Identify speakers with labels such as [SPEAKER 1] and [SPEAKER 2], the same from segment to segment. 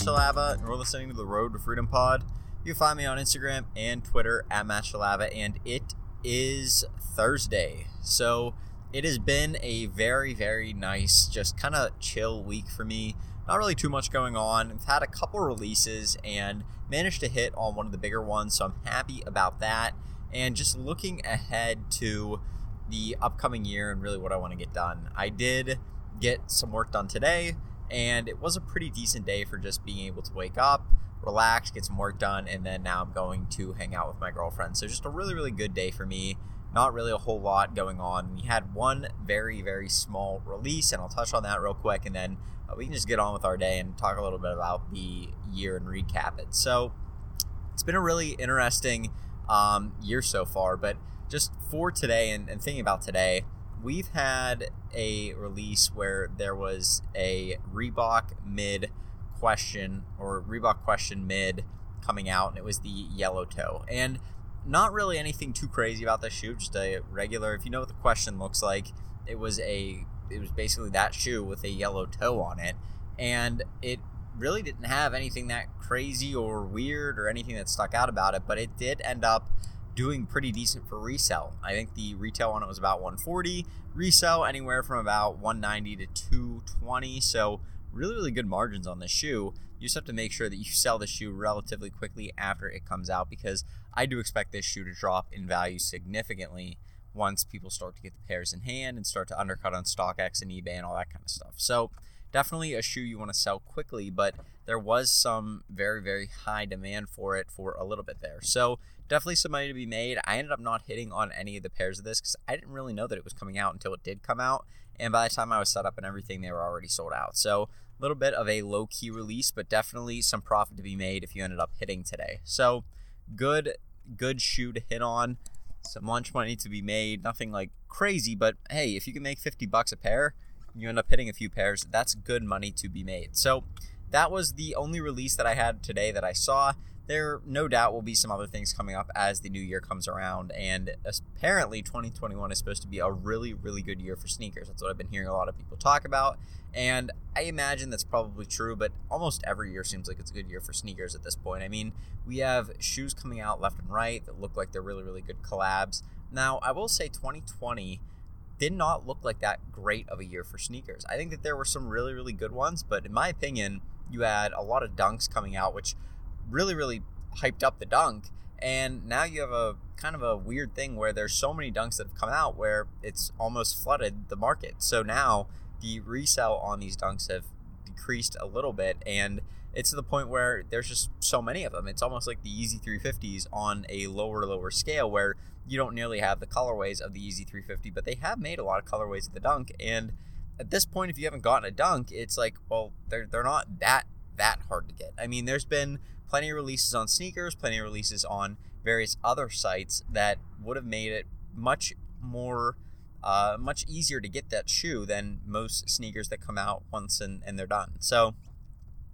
[SPEAKER 1] Shalava, and we're listening to the Road to Freedom Pod. You can find me on Instagram and Twitter at Matt Shalava, and it is Thursday. So it has been a very, very nice, just kind of chill week for me. Not really too much going on. I've had a couple releases and managed to hit on one of the bigger ones, so I'm happy about that. And just looking ahead to the upcoming year and really what I want to get done. I did get some work done today and it was a pretty decent day for just being able to wake up, relax, get some work done, and then now I'm going to hang out with my girlfriend. So just a really, really good day for me. Not really a whole lot going on. We had one very, very small release, and I'll touch on that real quick, and then uh, we can just get on with our day and talk a little bit about the year and recap it. So it's been a really interesting um, year so far, but just for today and, and thinking about today, we've had a release where there was a Reebok mid question or Reebok question mid coming out, and it was the yellow toe. And not really anything too crazy about this shoe, just a regular. If you know what the question looks like, it was a it was basically that shoe with a yellow toe on it, and it really didn't have anything that crazy or weird or anything that stuck out about it, but it did end up doing pretty decent for resale. I think the retail on it was about 140, resale anywhere from about 190 to 220. So really, really good margins on this shoe. You just have to make sure that you sell the shoe relatively quickly after it comes out because I do expect this shoe to drop in value significantly once people start to get the pairs in hand and start to undercut on StockX and eBay and all that kind of stuff. So definitely a shoe you want to sell quickly, but there was some very, very high demand for it for a little bit there. So definitely some money to be made. I ended up not hitting on any of the pairs of this because I didn't really know that it was coming out until it did come out. And by the time I was set up and everything, they were already sold out. So a little bit of a low key release, but definitely some profit to be made if you ended up hitting today. So good, good shoe to hit on. Some lunch money to be made. Nothing like crazy, but hey, if you can make 50 bucks a pair, you end up hitting a few pairs. That's good money to be made. So that was the only release that I had today that I saw there no doubt will be some other things coming up as the new year comes around. And apparently, 2021 is supposed to be a really, really good year for sneakers. That's what I've been hearing a lot of people talk about. And I imagine that's probably true, but almost every year seems like it's a good year for sneakers at this point. I mean, we have shoes coming out left and right that look like they're really, really good collabs. Now, I will say 2020 did not look like that great of a year for sneakers. I think that there were some really, really good ones, but in my opinion, you had a lot of dunks coming out, which really, really hyped up the dunk. And now you have a kind of a weird thing where there's so many dunks that have come out where it's almost flooded the market. So now the resale on these dunks have decreased a little bit and it's to the point where there's just so many of them. It's almost like the Yeezy 350s on a lower, lower scale where you don't nearly have the colorways of the Yeezy 350, but they have made a lot of colorways of the dunk. And at this point, if you haven't gotten a dunk, it's like, well, they're, they're not that that hard to get. I mean, there's been plenty of releases on sneakers, plenty of releases on various other sites that would have made it much more uh, much easier to get that shoe than most sneakers that come out once and, and they're done. So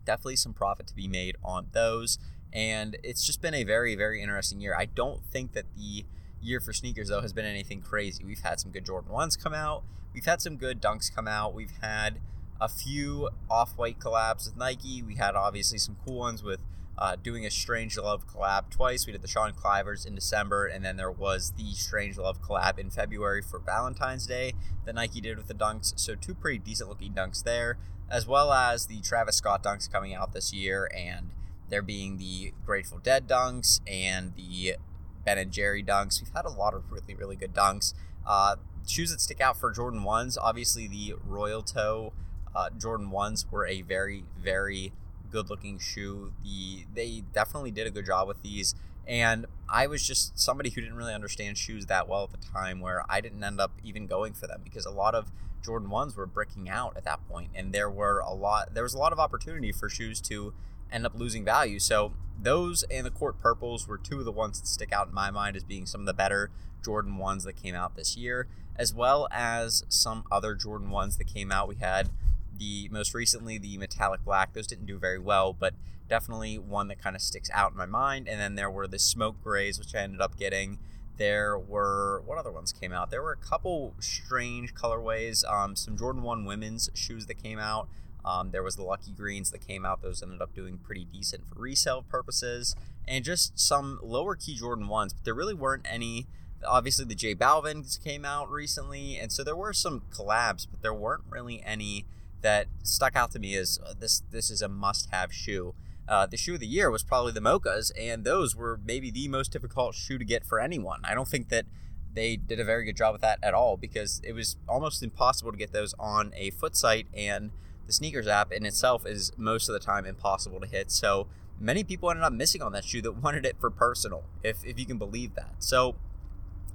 [SPEAKER 1] definitely some profit to be made on those. And it's just been a very, very interesting year. I don't think that the year for sneakers though has been anything crazy. We've had some good Jordan 1s come out. We've had some good dunks come out. We've had a few off-white collabs with Nike. We had obviously some cool ones with uh, doing a Strange Love collab twice. We did the Sean Clivers in December, and then there was the Strange Love collab in February for Valentine's Day that Nike did with the dunks. So, two pretty decent looking dunks there, as well as the Travis Scott dunks coming out this year, and there being the Grateful Dead dunks and the Ben and Jerry dunks. We've had a lot of really, really good dunks. Uh, shoes that stick out for Jordan 1s, obviously the Royal Toe uh, Jordan 1s were a very, very good looking shoe. The they definitely did a good job with these. And I was just somebody who didn't really understand shoes that well at the time, where I didn't end up even going for them because a lot of Jordan ones were breaking out at that point, and there were a lot. There was a lot of opportunity for shoes to end up losing value. So those and the court purples were two of the ones that stick out in my mind as being some of the better Jordan ones that came out this year, as well as some other Jordan ones that came out. We had the most recently the metallic black those didn't do very well but definitely one that kind of sticks out in my mind. And then there were the smoke grays which i ended up getting. There were what other ones came out? There were a couple strange colorways um, some jordan 1 women's shoes that came out. Um, there was the Lucky Greens that came out; those ended up doing pretty decent for resale purposes, and just some lower key Jordan ones. But there really weren't any. Obviously, the J Balvin's came out recently, and so there were some collabs, but there weren't really any that stuck out to me is uh, this. This is a must-have shoe. Uh, the shoe of the year was probably the Mochas, and those were maybe the most difficult shoe to get for anyone. I don't think that they did a very good job with that at all because it was almost impossible to get those on a foot site and the SNKRS app in itself is most of the time impossible to hit. So many people ended up missing on that shoe that wanted it for personal, if, if you can believe that. So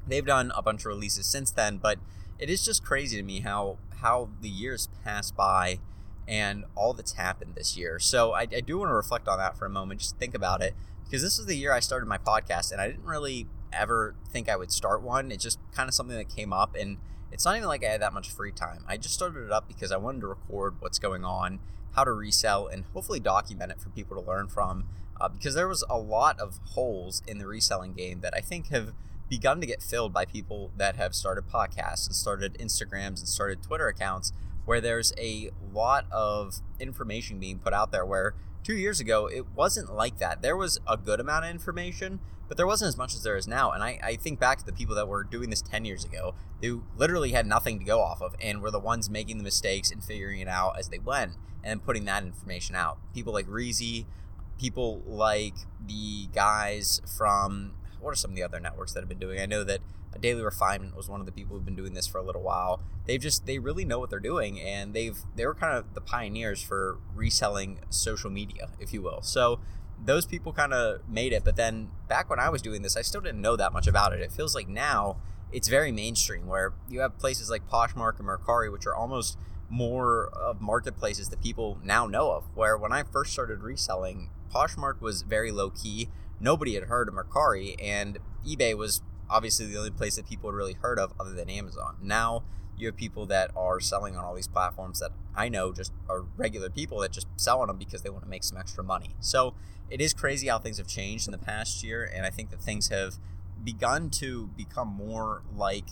[SPEAKER 1] they've done a bunch of releases since then, but it is just crazy to me how how the years pass by and all that's happened this year. So I, I do want to reflect on that for a moment, just think about it, because this is the year I started my podcast, and I didn't really ever think I would start one. It's just kind of something that came up, and it's not even like I had that much free time. I just started it up because I wanted to record what's going on, how to resell, and hopefully document it for people to learn from. Uh, because there was a lot of holes in the reselling game that I think have begun to get filled by people that have started podcasts and started Instagrams and started Twitter accounts where there's a lot of information being put out there where two years ago it wasn't like that there was a good amount of information but there wasn't as much as there is now. And I, I think back to the people that were doing this 10 years ago who literally had nothing to go off of and were the ones making the mistakes and figuring it out as they went and putting that information out. People like Reezy, people like the guys from what are some of the other networks that have been doing? I know that Daily Refinement was one of the people who've been doing this for a little while. They've just they really know what they're doing and they've they were kind of the pioneers for reselling social media, if you will. So those people kind of made it. But then back when I was doing this, I still didn't know that much about it. It feels like now it's very mainstream where you have places like Poshmark and Mercari, which are almost more of marketplaces that people now know of. Where when I first started reselling, Poshmark was very low key. Nobody had heard of Mercari, and eBay was obviously the only place that people had really heard of other than Amazon. Now you have people that are selling on all these platforms that I know just are regular people that just sell on them because they want to make some extra money. So it is crazy how things have changed in the past year, and I think that things have begun to become more like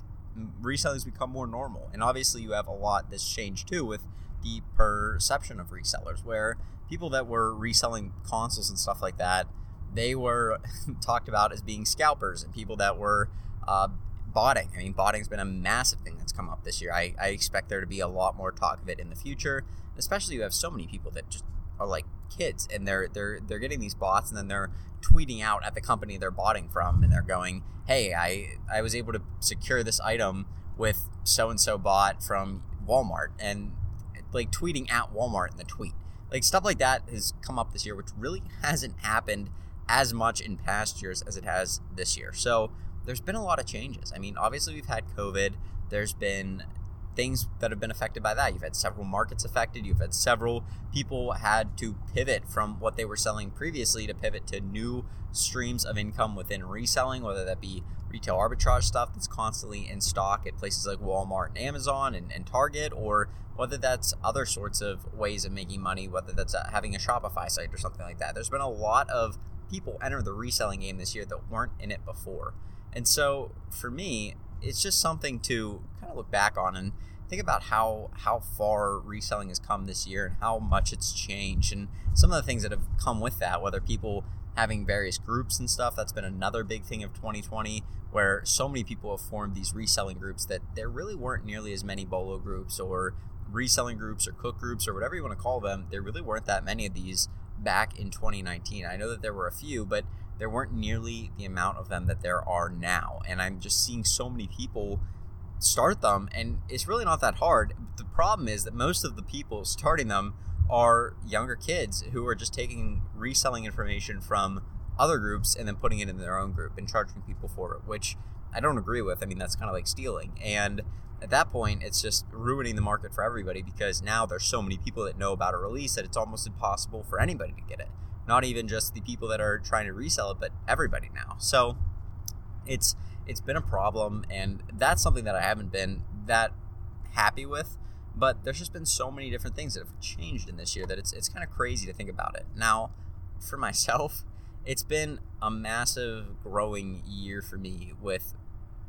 [SPEAKER 1] reselling's become more normal. And obviously, you have a lot that's changed too with the perception of resellers, where people that were reselling consoles and stuff like that, they were talked about as being scalpers, and people that were uh, botting. I mean, botting's been a massive thing that's come up this year. I, I expect there to be a lot more talk of it in the future, especially you have so many people that just are like kids and they're they're they're getting these bots and then they're tweeting out at the company they're botting from and they're going hey i i was able to secure this item with so and so bot from walmart and like tweeting at walmart in the tweet like stuff like that has come up this year which really hasn't happened as much in past years as it has this year so there's been a lot of changes i mean obviously we've had covid there's been things that have been affected by that. You've had several markets affected. You've had several people had to pivot from what they were selling previously to pivot to new streams of income within reselling, whether that be retail arbitrage stuff that's constantly in stock at places like Walmart and Amazon and, and Target, or whether that's other sorts of ways of making money, whether that's uh, having a Shopify site or something like that. There's been a lot of people enter the reselling game this year that weren't in it before. And so for me, it's just something to kind of look back on and think about how how far reselling has come this year and how much it's changed and some of the things that have come with that whether people having various groups and stuff that's been another big thing of 2020 where so many people have formed these reselling groups that there really weren't nearly as many bolo groups or reselling groups or cook groups or whatever you want to call them there really weren't that many of these back in 2019 i know that there were a few but there weren't nearly the amount of them that there are now and i'm just seeing so many people start them, and it's really not that hard. The problem is that most of the people starting them are younger kids who are just taking reselling information from other groups and then putting it in their own group and charging people for it, which I don't agree with. I mean, that's kind of like stealing. And at that point, it's just ruining the market for everybody because now there's so many people that know about a release that it's almost impossible for anybody to get it. Not even just the people that are trying to resell it, but everybody now. So it's it's been a problem, and that's something that I haven't been that happy with. But there's just been so many different things that have changed in this year that it's it's kind of crazy to think about it. Now, for myself, it's been a massive growing year for me with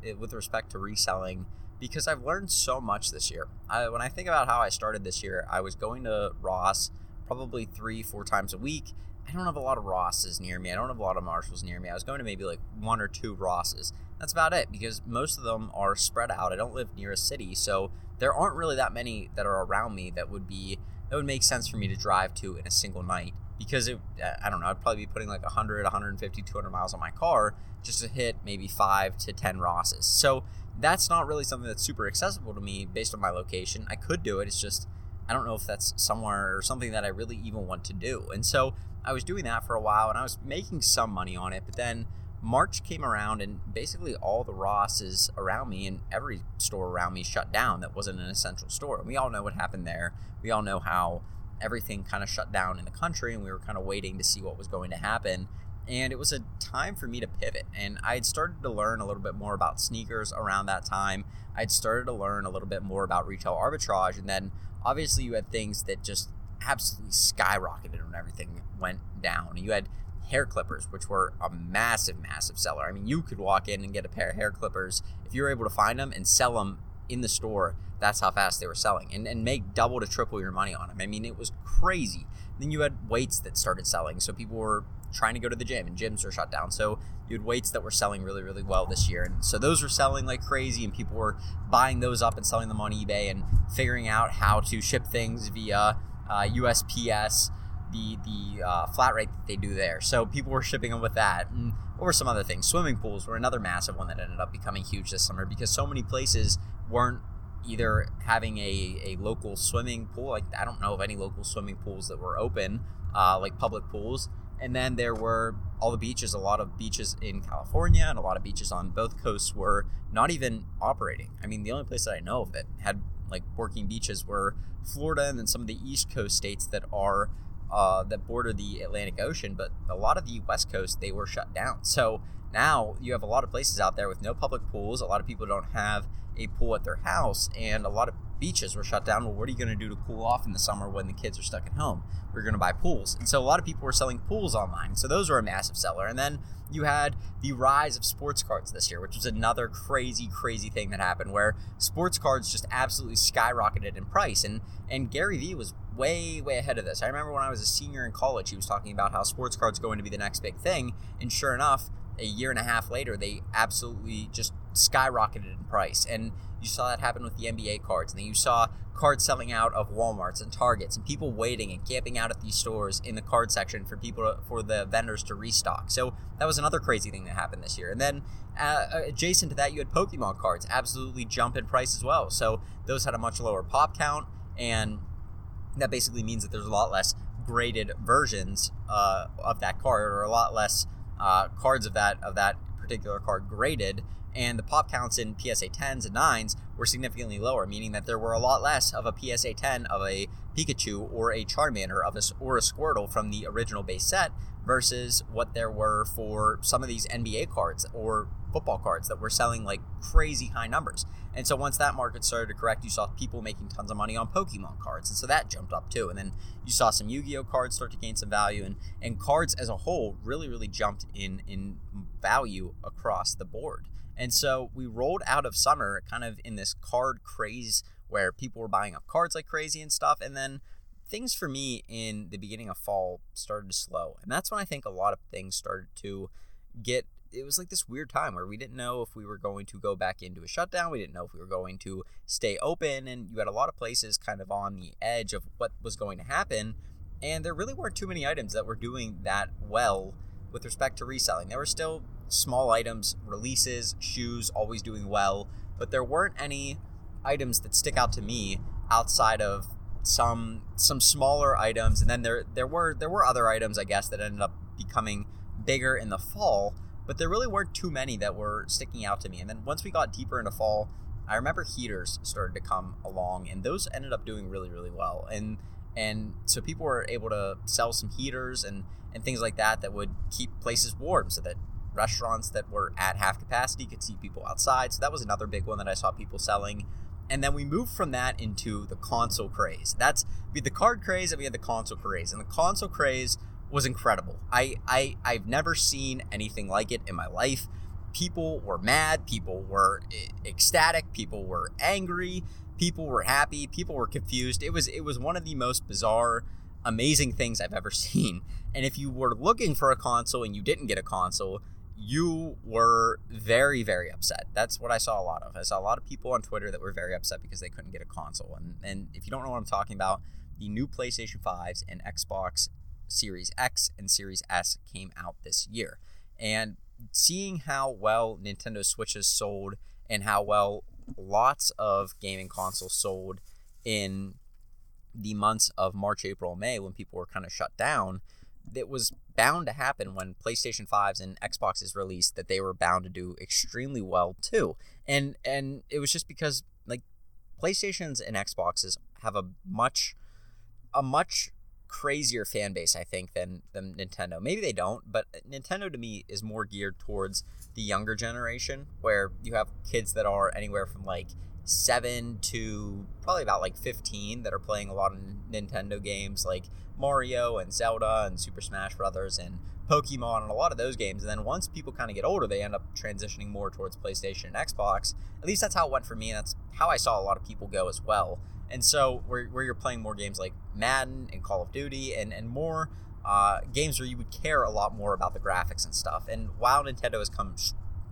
[SPEAKER 1] eh, with respect to reselling because I've learned so much this year. I, when I think about how I started this year, I was going to Ross probably three, four times a week. I don't have a lot of Rosses near me. I don't have a lot of Marshalls near me. I was going to maybe like one or two Rosses. That's about it because most of them are spread out. I don't live near a city, so there aren't really that many that are around me that would be that would make sense for me to drive to in a single night because it I don't know, I'd probably be putting like 100, 150, 200 miles on my car just to hit maybe 5 to 10 Rosses. So that's not really something that's super accessible to me based on my location. I could do it. It's just I don't know if that's somewhere or something that I really even want to do. And so I was doing that for a while and I was making some money on it, but then March came around and basically all the Rosses around me and every store around me shut down that wasn't an essential store. And we all know what happened there. We all know how everything kind of shut down in the country and we were kind of waiting to see what was going to happen and it was a time for me to pivot. And I had started to learn a little bit more about sneakers around that time. I'd started to learn a little bit more about retail arbitrage, and then obviously you had things that just absolutely skyrocketed when everything went down. You had hair clippers, which were a massive, massive seller. I mean, you could walk in and get a pair of hair clippers if you were able to find them and sell them in the store. That's how fast they were selling, and, and make double to triple your money on them. I mean, it was crazy. Then you had weights that started selling, so people were trying to go to the gym and gyms were shut down. So you had weights that were selling really, really well this year. And so those were selling like crazy and people were buying those up and selling them on eBay and figuring out how to ship things via uh, USPS, the, the uh, flat rate that they do there. So people were shipping them with that. And what were some other things? Swimming pools were another massive one that ended up becoming huge this summer because so many places weren't either having a, a local swimming pool. Like I don't know of any local swimming pools that were open, uh, like public pools and then there were all the beaches, a lot of beaches in California and a lot of beaches on both coasts were not even operating. I mean, the only place that I know of that had like working beaches were Florida and then some of the East Coast states that are uh, that border the Atlantic Ocean, but a lot of the West Coast they were shut down. So now you have a lot of places out there with no public pools. A lot of people don't have a pool at their house, and a lot of beaches were shut down. Well, what are you going to do to cool off in the summer when the kids are stuck at home? We're going to buy pools. And so a lot of people were selling pools online. So those were a massive seller. And then you had the rise of sports cards this year, which was another crazy, crazy thing that happened where sports cards just absolutely skyrocketed in price. And and Gary Vee was way, way ahead of this. I remember when I was a senior in college, he was talking about how sports cards going to be the next big thing. And sure enough, a year and a half later, they absolutely just skyrocketed in price. And you saw that happen with the NBA cards. And then you saw cards selling out of Walmarts and Targets and people waiting and camping out at these stores in the card section for people to, for the vendors to restock. So that was another crazy thing that happened this year. And then uh, adjacent to that, you had Pokemon cards absolutely jump in price as well. So those had a much lower pop count. And that basically means that there's a lot less graded versions uh, of that card or a lot less uh, cards of that of that particular card graded and the pop counts in PSA 10s and 9s were significantly lower, meaning that there were a lot less of a PSA 10 of a Pikachu or a Charmander of a, or a Squirtle from the original base set versus what there were for some of these NBA cards or football cards that were selling like crazy high numbers. And so once that market started to correct, you saw people making tons of money on Pokemon cards. And so that jumped up too. And then you saw some Yu-Gi-Oh cards start to gain some value and, and cards as a whole really, really jumped in in value across the board. And so we rolled out of summer kind of in this card craze where people were buying up cards like crazy and stuff. And then things for me in the beginning of fall started to slow. And that's when I think a lot of things started to get it was like this weird time where we didn't know if we were going to go back into a shutdown. We didn't know if we were going to stay open. And you had a lot of places kind of on the edge of what was going to happen. And there really weren't too many items that were doing that well with respect to reselling. There were still small items, releases, shoes, always doing well, but there weren't any items that stick out to me outside of some some smaller items and then there there were there were other items I guess that ended up becoming bigger in the fall, but there really weren't too many that were sticking out to me. And then once we got deeper into fall, I remember heaters started to come along and those ended up doing really really well. And and so people were able to sell some heaters and and things like that that would keep places warm so that restaurants that were at half capacity could see people outside. So that was another big one that I saw people selling. And then we moved from that into the console craze. That's we had the card craze and we had the console craze. And the console craze was incredible. I, I I've never seen anything like it in my life. people were mad, people were ecstatic, people were angry, people were happy, people were confused. It was it was one of the most bizarre amazing things I've ever seen. And if you were looking for a console and you didn't get a console, you were very, very upset. That's what I saw a lot of. I saw a lot of people on Twitter that were very upset because they couldn't get a console. And, and if you don't know what I'm talking about, the new PlayStation 5s and Xbox Series X and Series S came out this year. And seeing how well Nintendo Switches sold and how well lots of gaming consoles sold in the months of March, April, May when people were kind of shut down, it was bound to happen when PlayStation 5s and Xboxes released that they were bound to do extremely well too. And and it was just because like PlayStations and Xboxes have a much a much crazier fan base I think than than Nintendo. Maybe they don't, but Nintendo to me is more geared towards the younger generation where you have kids that are anywhere from like 7 to probably about like 15 that are playing a lot of Nintendo games like Mario and Zelda and Super Smash Brothers and Pokemon and a lot of those games. And then once people kind of get older, they end up transitioning more towards PlayStation and Xbox. At least that's how it went for me, and that's how I saw a lot of people go as well. And so where, where you're playing more games like Madden and Call of Duty and, and more uh, games where you would care a lot more about the graphics and stuff. And while Nintendo has come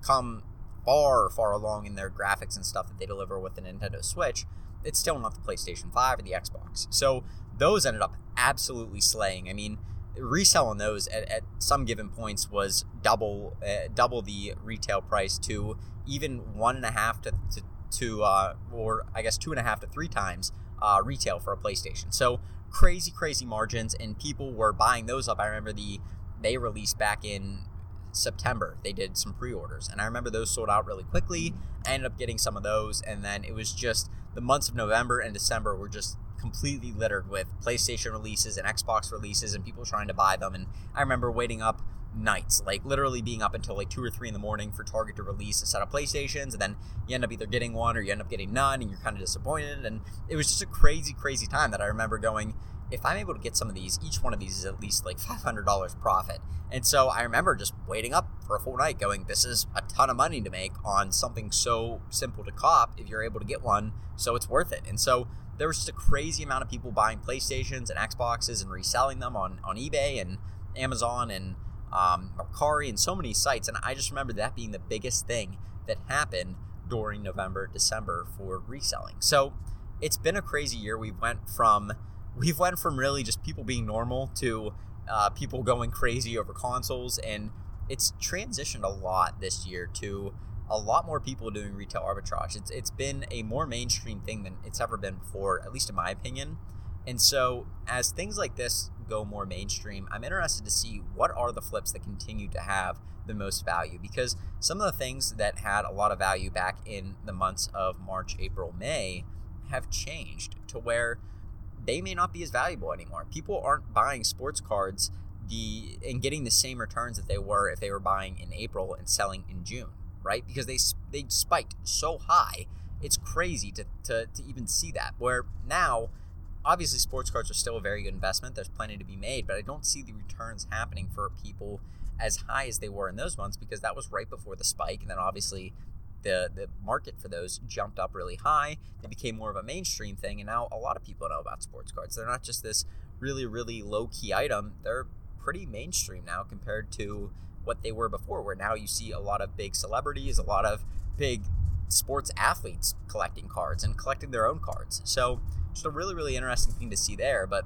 [SPEAKER 1] come far, far along in their graphics and stuff that they deliver with the Nintendo Switch, it's still not the PlayStation 5 or the Xbox. So those ended up absolutely slaying. I mean, reselling those at, at some given points was double uh, double the retail price to even one and a half to, to, to uh, or I guess two and a half to three times uh, retail for a PlayStation. So crazy, crazy margins, and people were buying those up. I remember the they released back in September. They did some pre-orders, and I remember those sold out really quickly. I ended up getting some of those, and then it was just the months of November and December were just completely littered with PlayStation releases and Xbox releases, and people trying to buy them. And I remember waiting up nights, like literally being up until like two or three in the morning for Target to release a set of PlayStations, and then you end up either getting one or you end up getting none, and you're kind of disappointed. And it was just a crazy, crazy time that I remember going if I'm able to get some of these, each one of these is at least like $500 profit. And so I remember just waiting up for a full night going, this is a ton of money to make on something so simple to cop if you're able to get one, so it's worth it. And so there was just a crazy amount of people buying PlayStations and Xboxes and reselling them on, on eBay and Amazon and um, Mercari and so many sites. And I just remember that being the biggest thing that happened during November, December for reselling. So it's been a crazy year. We went from we've went from really just people being normal to uh, people going crazy over consoles, and it's transitioned a lot this year to a lot more people doing retail arbitrage. It's it's been a more mainstream thing than it's ever been before, at least in my opinion. And so, as things like this go more mainstream, I'm interested to see what are the flips that continue to have the most value because some of the things that had a lot of value back in the months of March, April, May have changed to where they may not be as valuable anymore. People aren't buying sports cards the and getting the same returns that they were if they were buying in April and selling in June, right? Because they they spiked so high, it's crazy to, to, to even see that. Where now, obviously, sports cards are still a very good investment. There's plenty to be made, but I don't see the returns happening for people as high as they were in those months because that was right before the spike, and then obviously the the market for those jumped up really high. They became more of a mainstream thing, and now a lot of people know about sports cards. They're not just this really really low key item. They're pretty mainstream now compared to what they were before. Where now you see a lot of big celebrities, a lot of big sports athletes collecting cards and collecting their own cards. So just a really really interesting thing to see there. But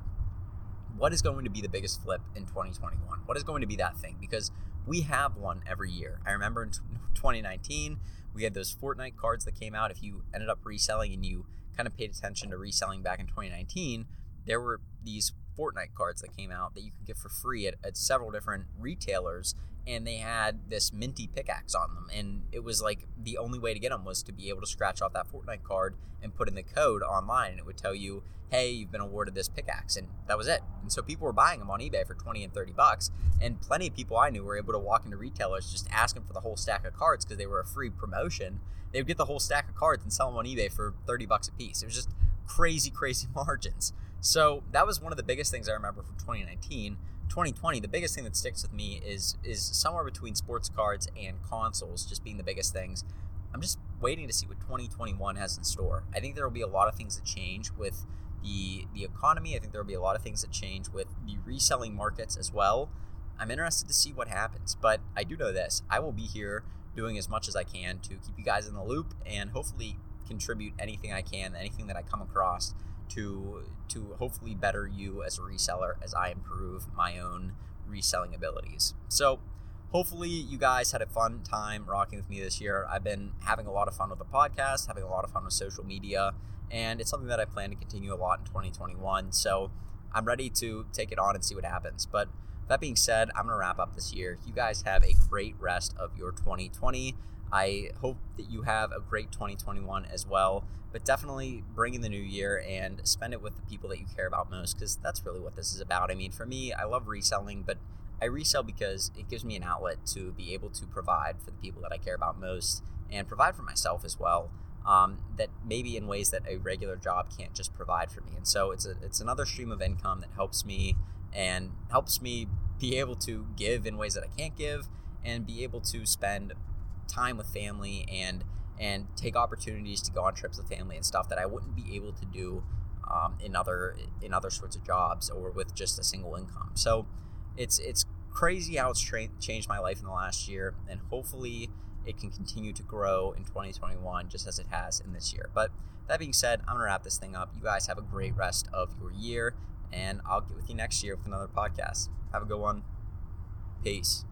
[SPEAKER 1] what is going to be the biggest flip in 2021? What is going to be that thing? Because we have one every year. I remember in 2019 we had those Fortnite cards that came out. If you ended up reselling and you kind of paid attention to reselling back in 2019, there were these Fortnite cards that came out that you could get for free at, at several different retailers and they had this minty pickaxe on them and it was like the only way to get them was to be able to scratch off that fortnite card and put in the code online and it would tell you hey you've been awarded this pickaxe and that was it. And so people were buying them on ebay for 20 and 30 bucks and plenty of people i knew were able to walk into retailers just asking for the whole stack of cards because they were a free promotion. They would get the whole stack of cards and sell them on ebay for 30 bucks a piece it was just crazy crazy margins. So that was one of the biggest things i remember from 2019 2020, the biggest thing that sticks with me is is somewhere between sports cards and consoles, just being the biggest things. I'm just waiting to see what 2021 has in store. I think there will be a lot of things that change with the the economy. I think there will be a lot of things that change with the reselling markets as well. I'm interested to see what happens, but I do know this: I will be here doing as much as I can to keep you guys in the loop and hopefully contribute anything I can, anything that I come across to to hopefully better you as a reseller as I improve my own reselling abilities. So hopefully you guys had a fun time rocking with me this year. I've been having a lot of fun with the podcast, having a lot of fun with social media, and it's something that I plan to continue a lot in 2021. So I'm ready to take it on and see what happens. But that being said, I'm going to wrap up this year. You guys have a great rest of your 2020. I hope that you have a great 2021 as well, but definitely bring in the new year and spend it with the people that you care about most because that's really what this is about. I mean, for me, I love reselling, but I resell because it gives me an outlet to be able to provide for the people that I care about most and provide for myself as well. Um, that maybe in ways that a regular job can't just provide for me. And so it's a, it's another stream of income that helps me and helps me be able to give in ways that I can't give and be able to spend time with family and and take opportunities to go on trips with family and stuff that I wouldn't be able to do um, in other in other sorts of jobs or with just a single income. So it's it's crazy how it's tra- changed my life in the last year, and hopefully it can continue to grow in 2021 just as it has in this year. But that being said, I'm gonna wrap this thing up. You guys have a great rest of your year, and I'll get with you next year with another podcast. Have a good one. Peace.